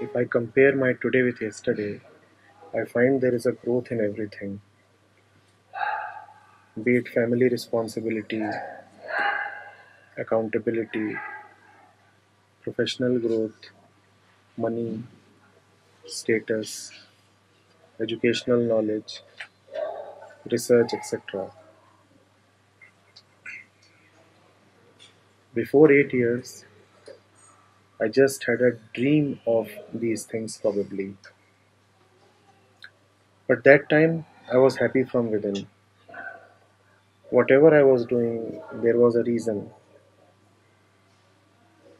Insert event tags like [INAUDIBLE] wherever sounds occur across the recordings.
If I compare my today with yesterday, I find there is a growth in everything, be it family responsibility, accountability, professional growth, money, status, educational knowledge, research, etc. Before eight years, I just had a dream of these things probably. But that time I was happy from within. Whatever I was doing, there was a reason,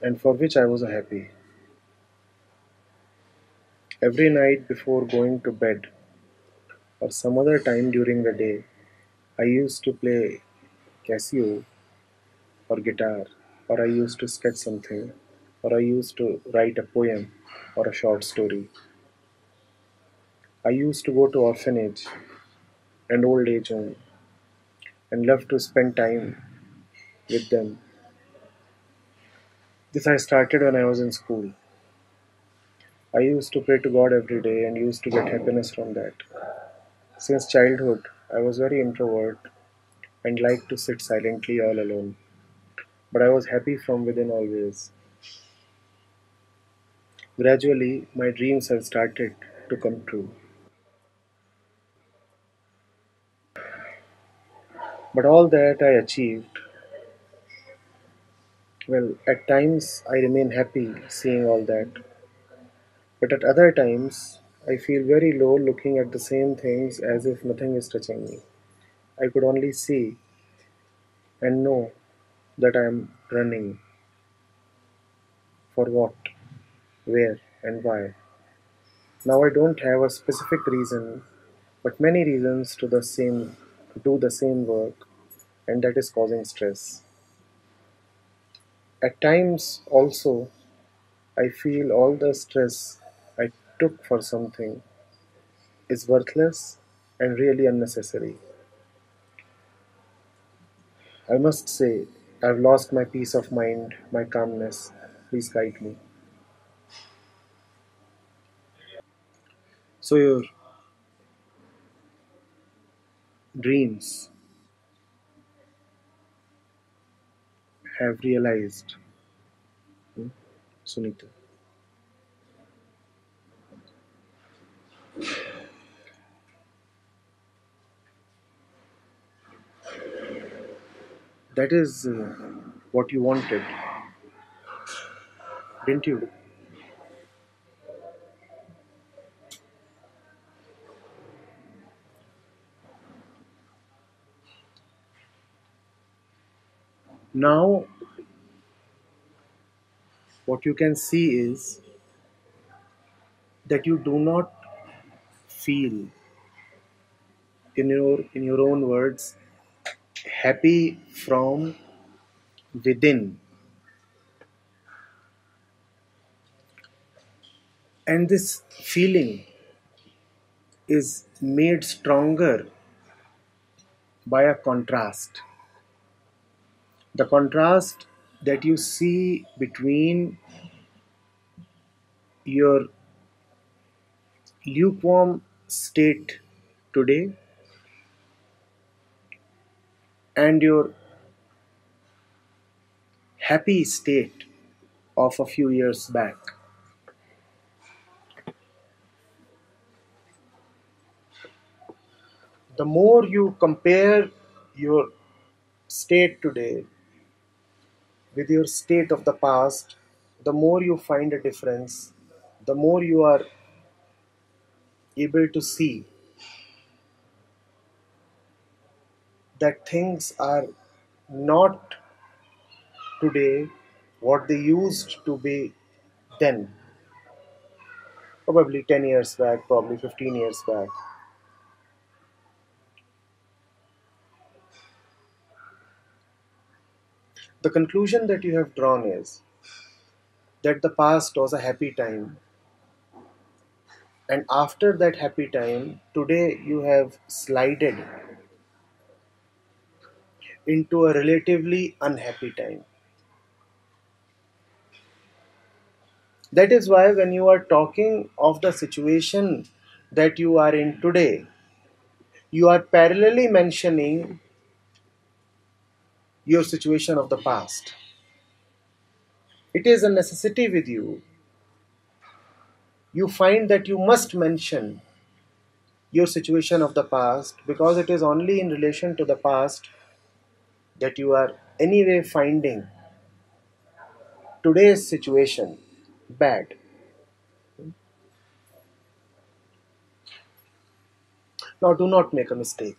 and for which I was happy. Every night before going to bed, or some other time during the day, I used to play Casio or guitar, or I used to sketch something, or I used to write a poem or a short story. I used to go to orphanage and old age home and love to spend time with them. This I started when I was in school. I used to pray to God every day and used to get happiness from that. Since childhood, I was very introvert and liked to sit silently all alone. But I was happy from within always. Gradually, my dreams have started to come true. But all that I achieved, well, at times I remain happy seeing all that. But at other times, I feel very low looking at the same things as if nothing is touching me. I could only see and know that I am running. For what? Where? And why? Now I don't have a specific reason, but many reasons to the same to do the same work, and that is causing stress. At times also I feel all the stress I took for something is worthless and really unnecessary. I must say, I've lost my peace of mind, my calmness. Please guide me. So, your dreams have realized, hmm, Sunita. That is uh, what you wanted, didn't you? Now, what you can see is that you do not feel, in your in your own words, happy from within, and this feeling is made stronger by a contrast. The contrast that you see between your lukewarm state today and your happy state of a few years back. The more you compare your state today with your state of the past, the more you find a difference, the more you are able to see that things are not today what they used to be then, probably 10 years back, probably 15 years back. The conclusion that you have drawn is that the past was a happy time, and after that happy time, today you have slided into a relatively unhappy time. That is why, when you are talking of the situation that you are in today, you are parallelly mentioning your situation of the past. It is a necessity with you. You find that you must mention your situation of the past because it is only in relation to the past that you are anyway finding today's situation bad. Now, do not make a mistake.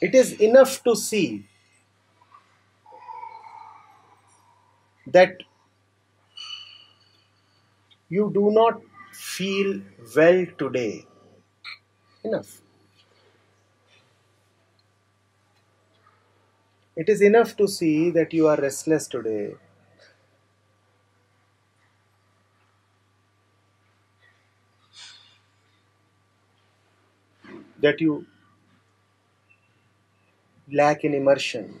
It is enough to see that you do not feel well today. Enough. It is enough to see that you are restless today. That you lack in immersion.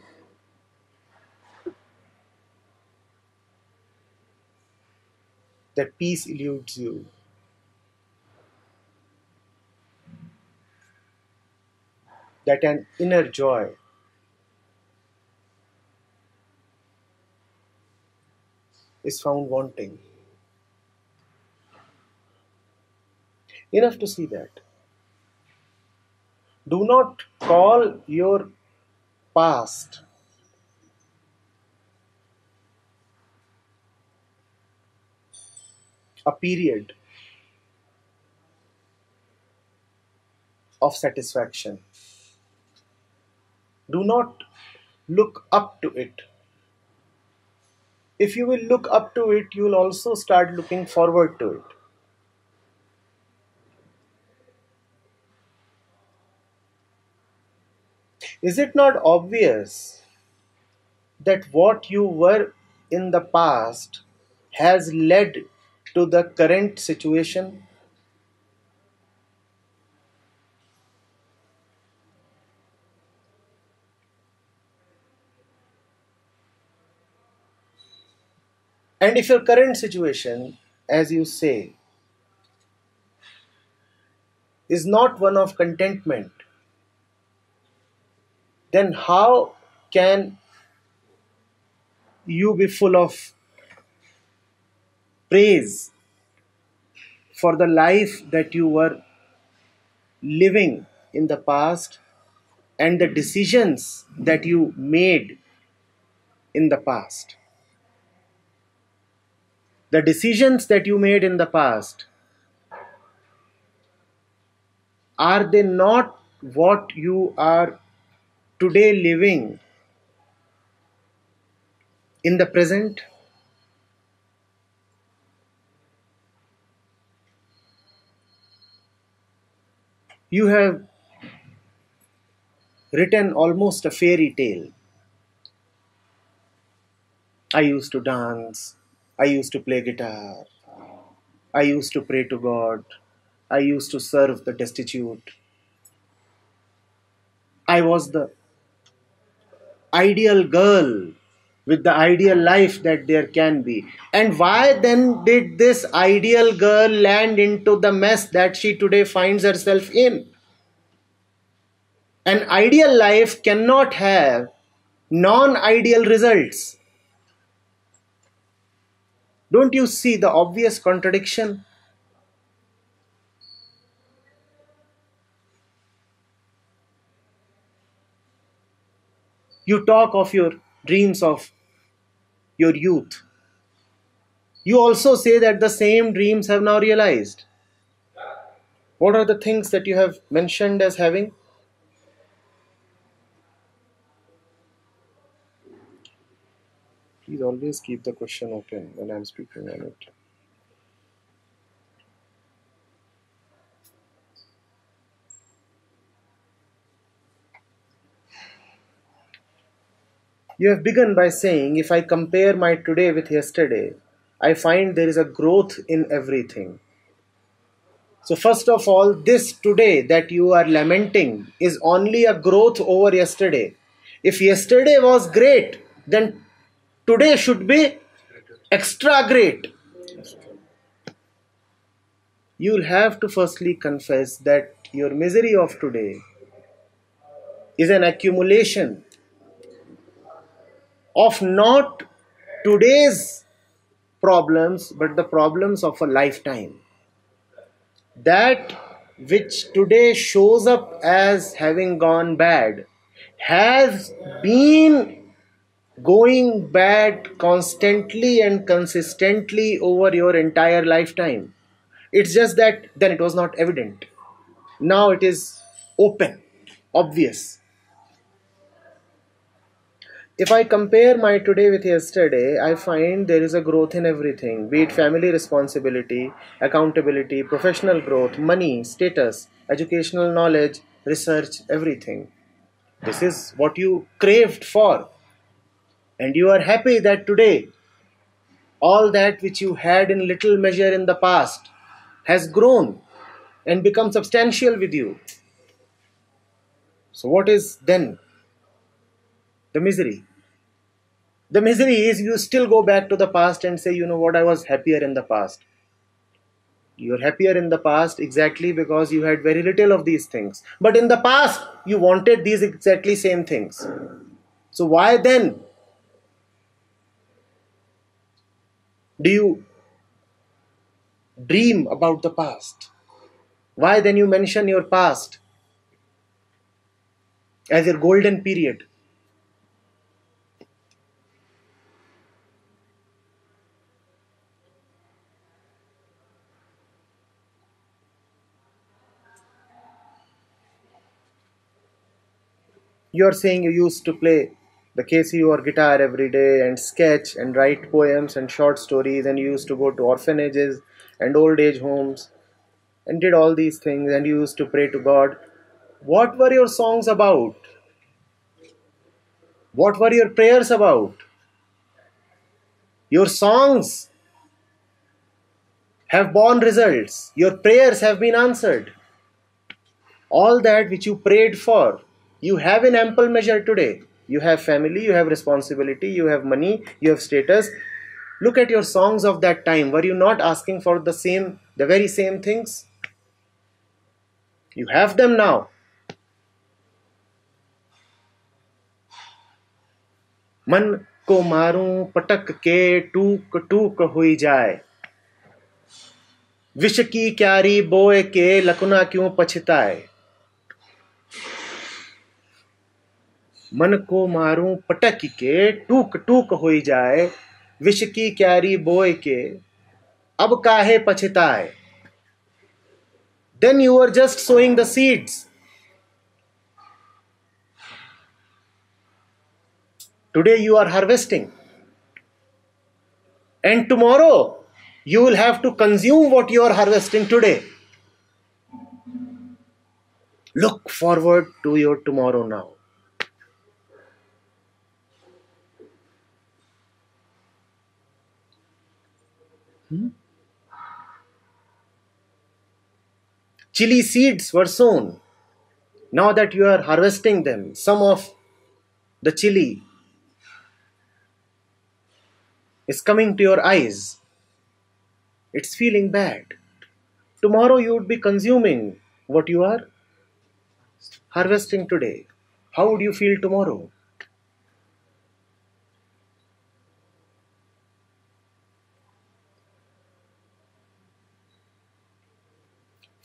That peace eludes you. That an inner joy is found wanting. Enough to see that. Do not call your past a period of satisfaction. Do not look up to it. If you will look up to it, you will also start looking forward to it. Is it not obvious that what you were in the past has led to the current situation? And if your current situation, as you say, is not one of contentment, then how can you be full of praise for the life that you were living in the past and the decisions that you made in the past? The decisions that you made in the past are they not what you are today living in the present? You have written almost a fairy tale. I used to dance, I used to play guitar, I used to pray to God, I used to serve the destitute. I was the ideal girl with the ideal life that there can be. And why then did this ideal girl land into the mess that she today finds herself in? An ideal life cannot have non ideal results. Don't you see the obvious contradiction? You talk of your dreams of your youth. You also say that the same dreams have now realized. What are the things that you have mentioned as having? Please always keep the question open when I'm speaking on it. You have begun by saying, if I compare my today with yesterday, I find there is a growth in everything. So, first of all, this today that you are lamenting is only a growth over yesterday. If yesterday was great, then today should be extra great. You'll have to firstly confess that your misery of today is an accumulation of not today's problems but the problems of a lifetime. That which today shows up as having gone bad has been going bad constantly and consistently over your entire lifetime. It's just that then it was not evident. Now it is open, obvious. If I compare my today with yesterday, I find there is a growth in everything be it family responsibility, accountability, professional growth, money, status, educational knowledge, research, everything. This is what you craved for. And you are happy that today all that which you had in little measure in the past has grown and become substantial with you. So, what is then the misery? The misery is you still go back to the past and say, you know what, I was happier in the past. You're happier in the past exactly because you had very little of these things. But in the past, you wanted these exactly same things. So why then do you dream about the past? Why then you mention your past as your golden period? You're saying you used to play the Casio or guitar every day and sketch and write poems and short stories, and you used to go to orphanages and old age homes and did all these things, and you used to pray to God. What were your songs about? What were your prayers about? Your songs have borne results, your prayers have been answered. All that which you prayed for you have in ample measure today. You have family, you have responsibility, you have money, you have status. Look at your songs of that time. Were you not asking for the same, the very same things? You have them now. मन को मारूं पटक के टूक टूक हुई जाए विष की क्यारी बोए के लकुना क्यों पछताए मन को मारूं पटक के, टूक टूक हो जाए विष की क्यारी बोए के। अब काहे पछताए? Then you are just sowing the seeds today you are harvesting and tomorrow you will have to consume what you are harvesting today look forward to your tomorrow now Hmm? Chili seeds were sown. Now that you are harvesting them, some of the chili is coming to your eyes. It's feeling bad. Tomorrow you would be consuming what you are harvesting today. How would you feel tomorrow?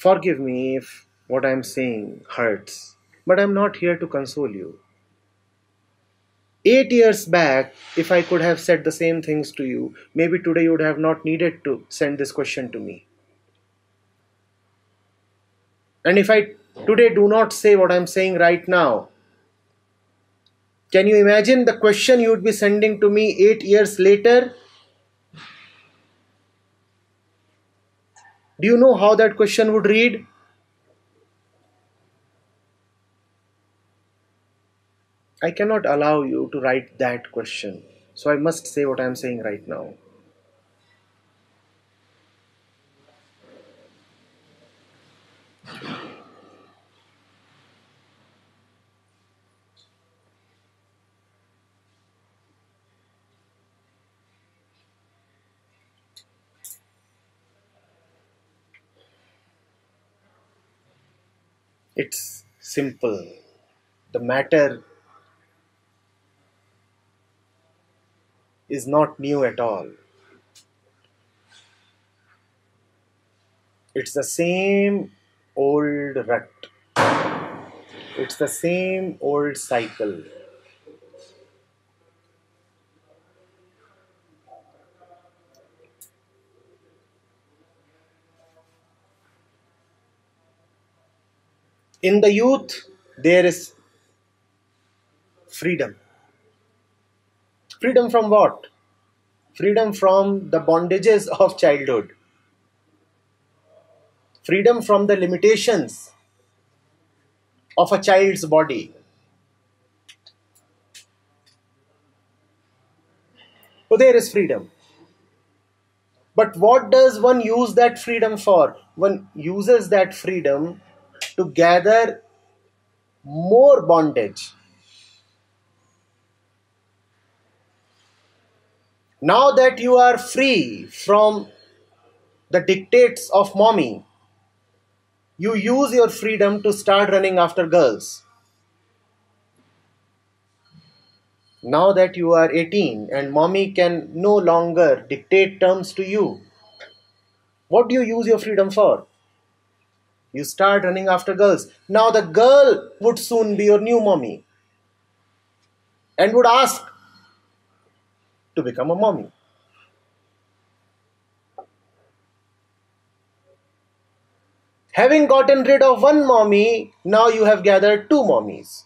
Forgive me if what I'm saying hurts, but I'm not here to console you. Eight years back, if I could have said the same things to you, maybe today you would have not needed to send this question to me. And if I today do not say what I'm saying right now, can you imagine the question you would be sending to me eight years later Do you know how that question would read? I cannot allow you to write that question. So I must say what I am saying right now. It's simple. The matter is not new at all. It's the same old rut. It's the same old cycle. In the youth, there is freedom. Freedom from what? Freedom from the bondages [LAUGHS] of childhood. Freedom from the limitations of a child's body. So there is freedom. But what does one use that freedom for? One uses that freedom to gather more bondage. Now that you are free from the dictates of mommy, you use your freedom to start running after girls. Now that you are 18 and mommy can no longer dictate terms to you, what do you use your freedom for? You start running after girls. Now the girl would soon be your new mommy and would ask to become a mommy. Having gotten rid of one mommy, now you have gathered two mommies.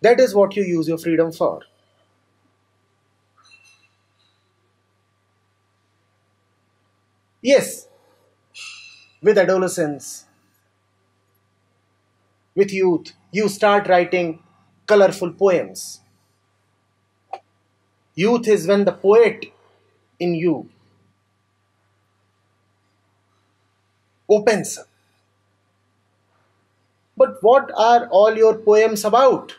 That is what you use your freedom for. Yes, with adolescence, with youth, you start writing colorful poems. Youth is when the poet in you opens up. But what are all your poems about?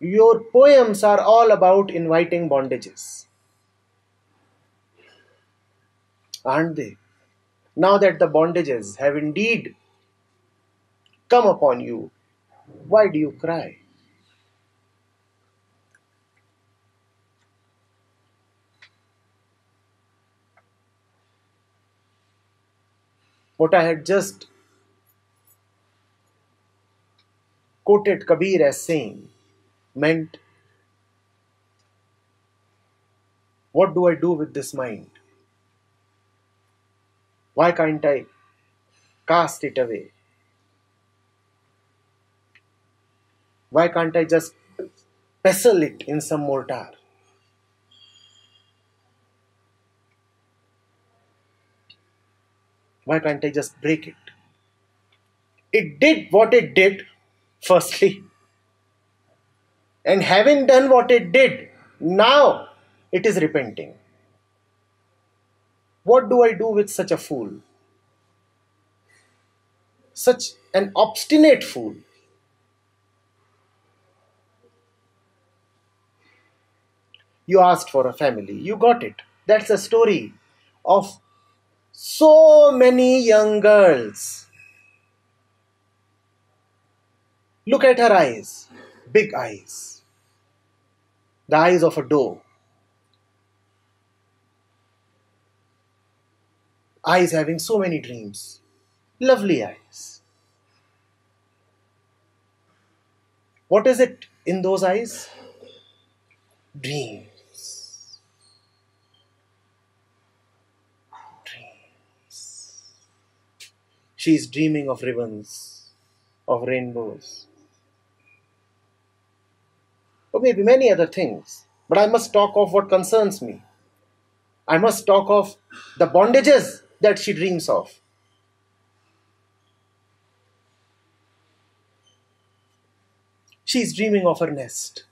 Your poems are all about inviting bondages. Aren't they? Now that the bondages have indeed come upon you, why do you cry? what I had just quoted Kabir as saying meant what do I do with this mind? Why can't I cast it away? Why can't I just pestle it in some mortar? Why can't I just break it? It did what it did, firstly. And having done what it did, now it is repenting. What do I do with such a fool? Such an obstinate fool. You asked for a family, you got it. That's a story of so many young girls. Look at her eyes, big eyes, the eyes of a doe. Eyes having so many dreams, lovely eyes. What is it in those eyes? Dreams. She is dreaming of ribbons, of rainbows, or maybe many other things. But I must talk of what concerns me. I must talk of the bondages that she dreams of. She is dreaming of her nest.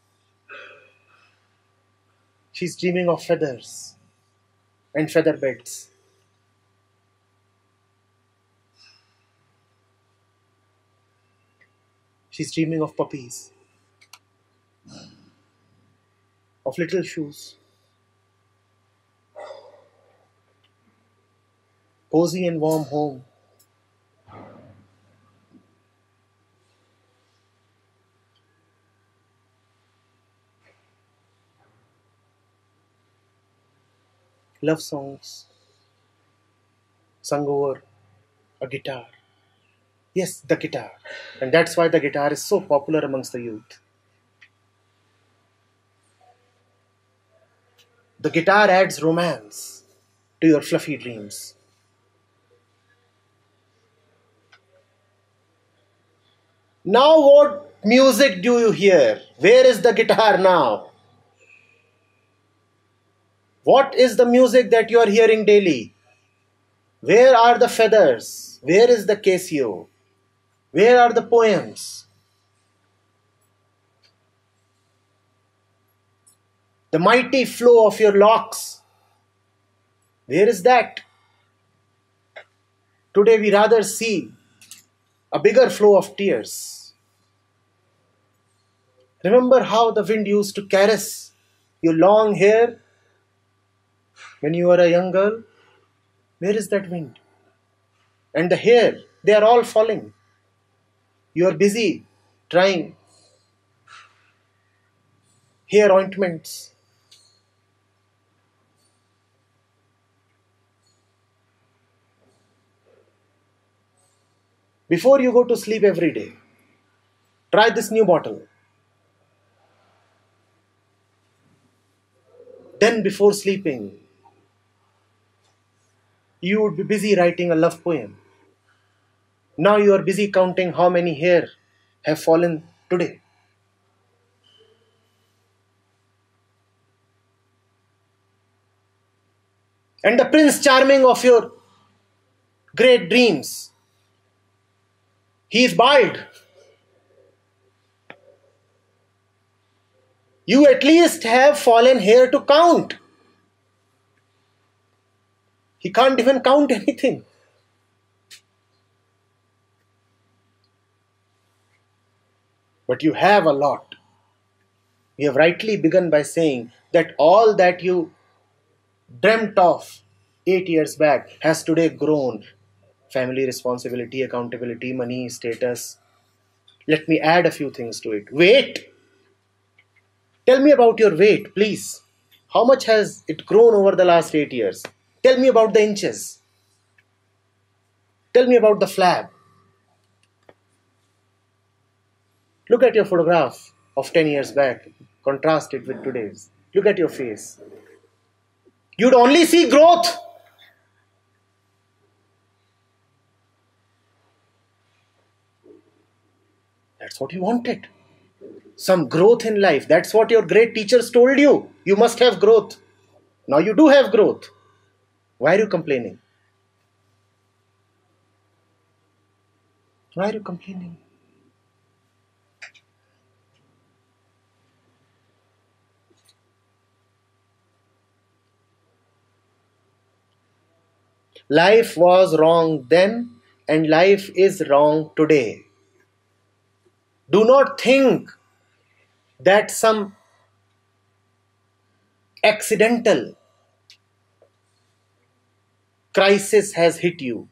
She's dreaming of feathers and feather beds. She's dreaming of puppies, of little shoes, cozy and warm home. Love songs sung over a guitar. Yes, the guitar. And that's why the guitar is so popular amongst the youth. The guitar adds romance to your fluffy dreams. Now, what music do you hear? Where is the guitar now? What is the music that you are hearing daily? Where are the feathers? Where is the Casio? Where are the poems? The mighty flow of your locks. Where is that? Today we rather see a bigger flow of tears. Remember how the wind used to caress your long hair when you were a young girl? Where is that wind? And the hair, they are all falling. You are busy trying hair ointments. Before you go to sleep every day, try this new bottle. Then, before sleeping, you would be busy writing a love poem. Now you are busy counting how many hair have fallen today. And the prince charming of your great dreams, he is bald. You at least have fallen hair to count. He can't even count [LAUGHS] anything. But you have a lot. You have rightly begun by saying that all that you dreamt of eight years back has today grown. Family responsibility, accountability, money, status. Let me add a few things to it. Weight. Tell me about your weight, please. How much has it grown over the last eight years? Tell me about the inches. Tell me about the flab. Look at your photograph of 10 years back, contrast it with today's. Look at your face. You'd only see growth. That's what you wanted. Some growth in life. That's what your great teachers told you. You must have growth. Now you do have growth. Why are you complaining? Why are you complaining? Life was wrong then, and life is wrong today. Do not think that some accidental crisis has hit you,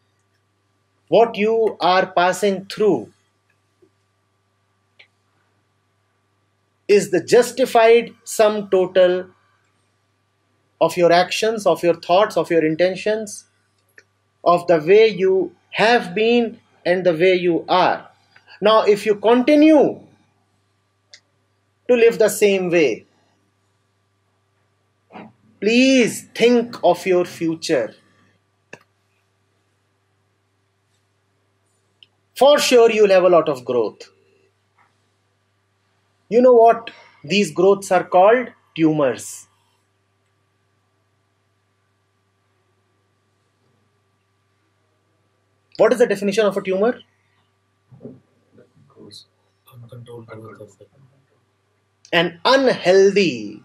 what you are passing through is the justified sum total of your actions, of your thoughts, of your intentions, of the way you have been and the way you are. Now, if you continue to live the same way, please think of your future. for sure you'll have a lot of growth. You know what these growths are called? Tumors. What is the definition of a tumor? An unhealthy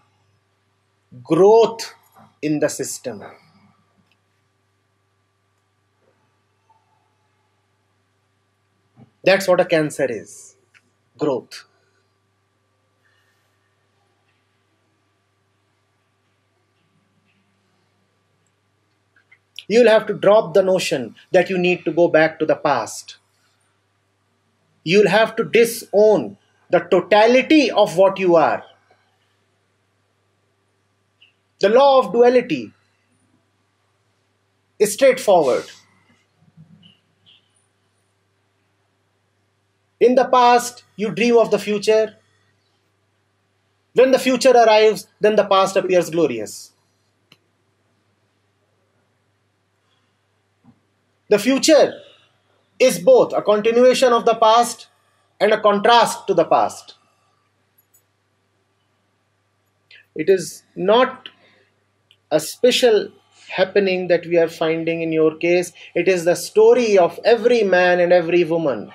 growth in the system. That's what a cancer is growth. You'll have to drop the notion that you need to go back to the past. You'll have to disown the totality of what you are. The law of duality is straightforward. In the past, you dream of the future. When the future arrives, then the past appears glorious. The future is both a continuation of the past and a contrast to the past. It is not a special happening that we are finding in your case, it is the story of every man and every woman.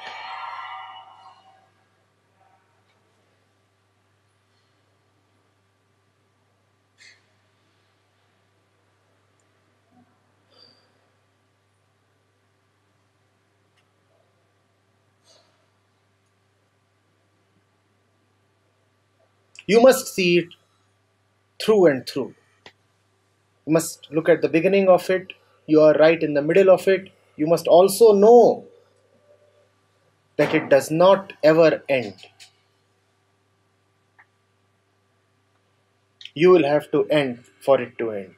You must see it through and through. You must look at the beginning of it. You are right in the middle of it. You must also know that it does not ever end. You will have to end for it to end.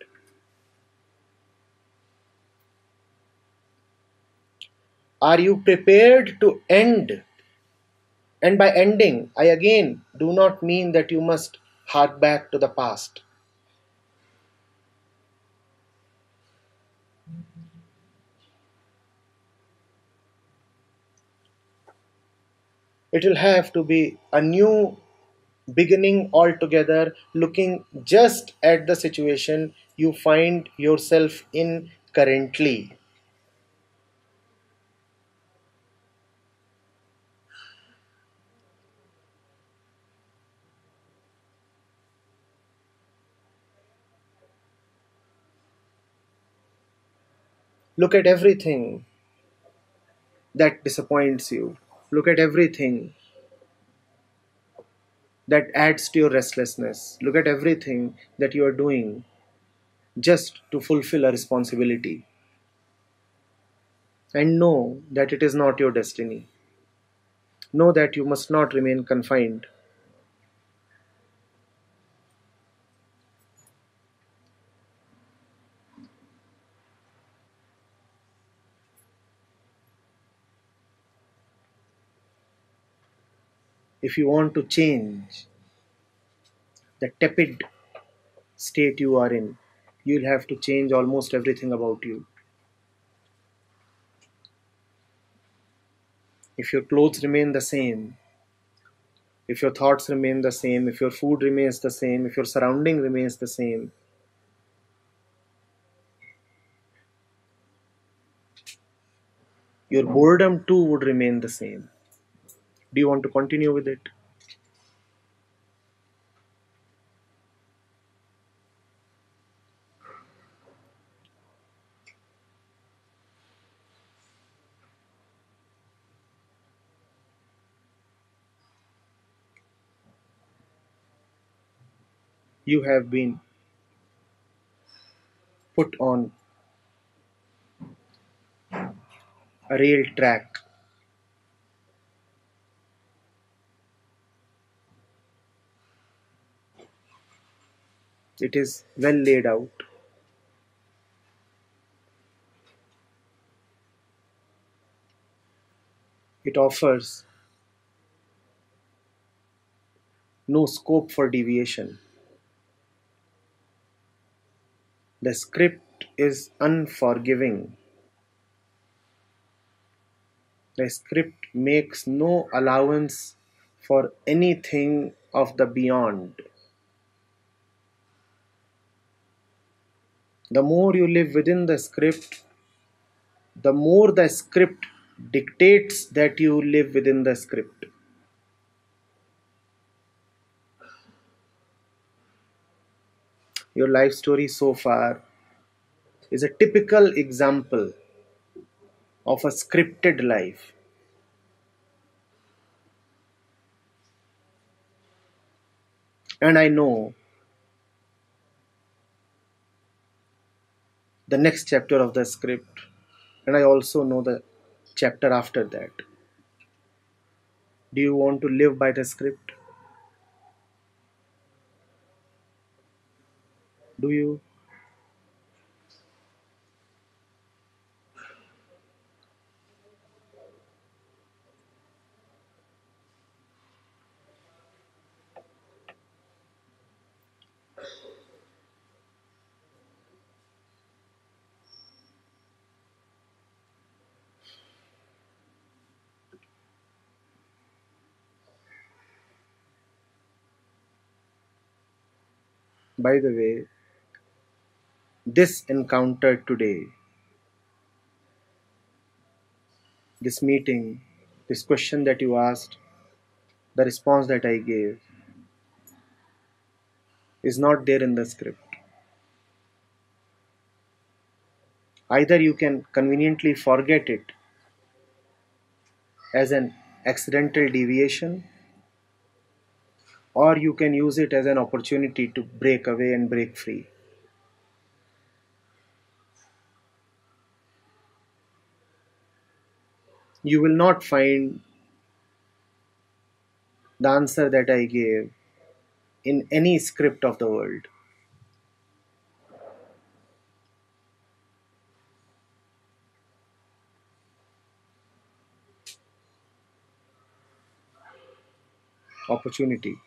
Are you prepared to end and by ending, I again do not mean that you must hark back to the past. It will have to be a new beginning altogether, looking just at the situation you find yourself in currently. Look at everything that disappoints you. Look at everything that adds to your restlessness. Look at everything that you are doing just to fulfill a responsibility. And know that it is not your destiny. Know that you must not remain confined if you want to change the tepid state you are in, you'll have to change almost everything about you. If your clothes remain the same, if your thoughts remain the same, if your food remains the same, if your surrounding remains the same, your boredom too would remain the same. Do you want to continue with it? You have been put on a rail track It is well laid out. It offers no scope for deviation. The script is unforgiving. The script makes no allowance for anything of the beyond. The more you live within the script, the more the script dictates that you live within the script. Your life story so far is a typical example of a scripted life. And I know the next chapter of the script and I also know the chapter after that. Do you want to live by the script? Do you? By the way, this encounter today, this meeting, this question that you asked, the response that I gave is not there in the script. Either you can conveniently forget it as an accidental deviation, or you can use it as an opportunity to break away and break free. You will not find the answer that I gave in any script of the world. Opportunity.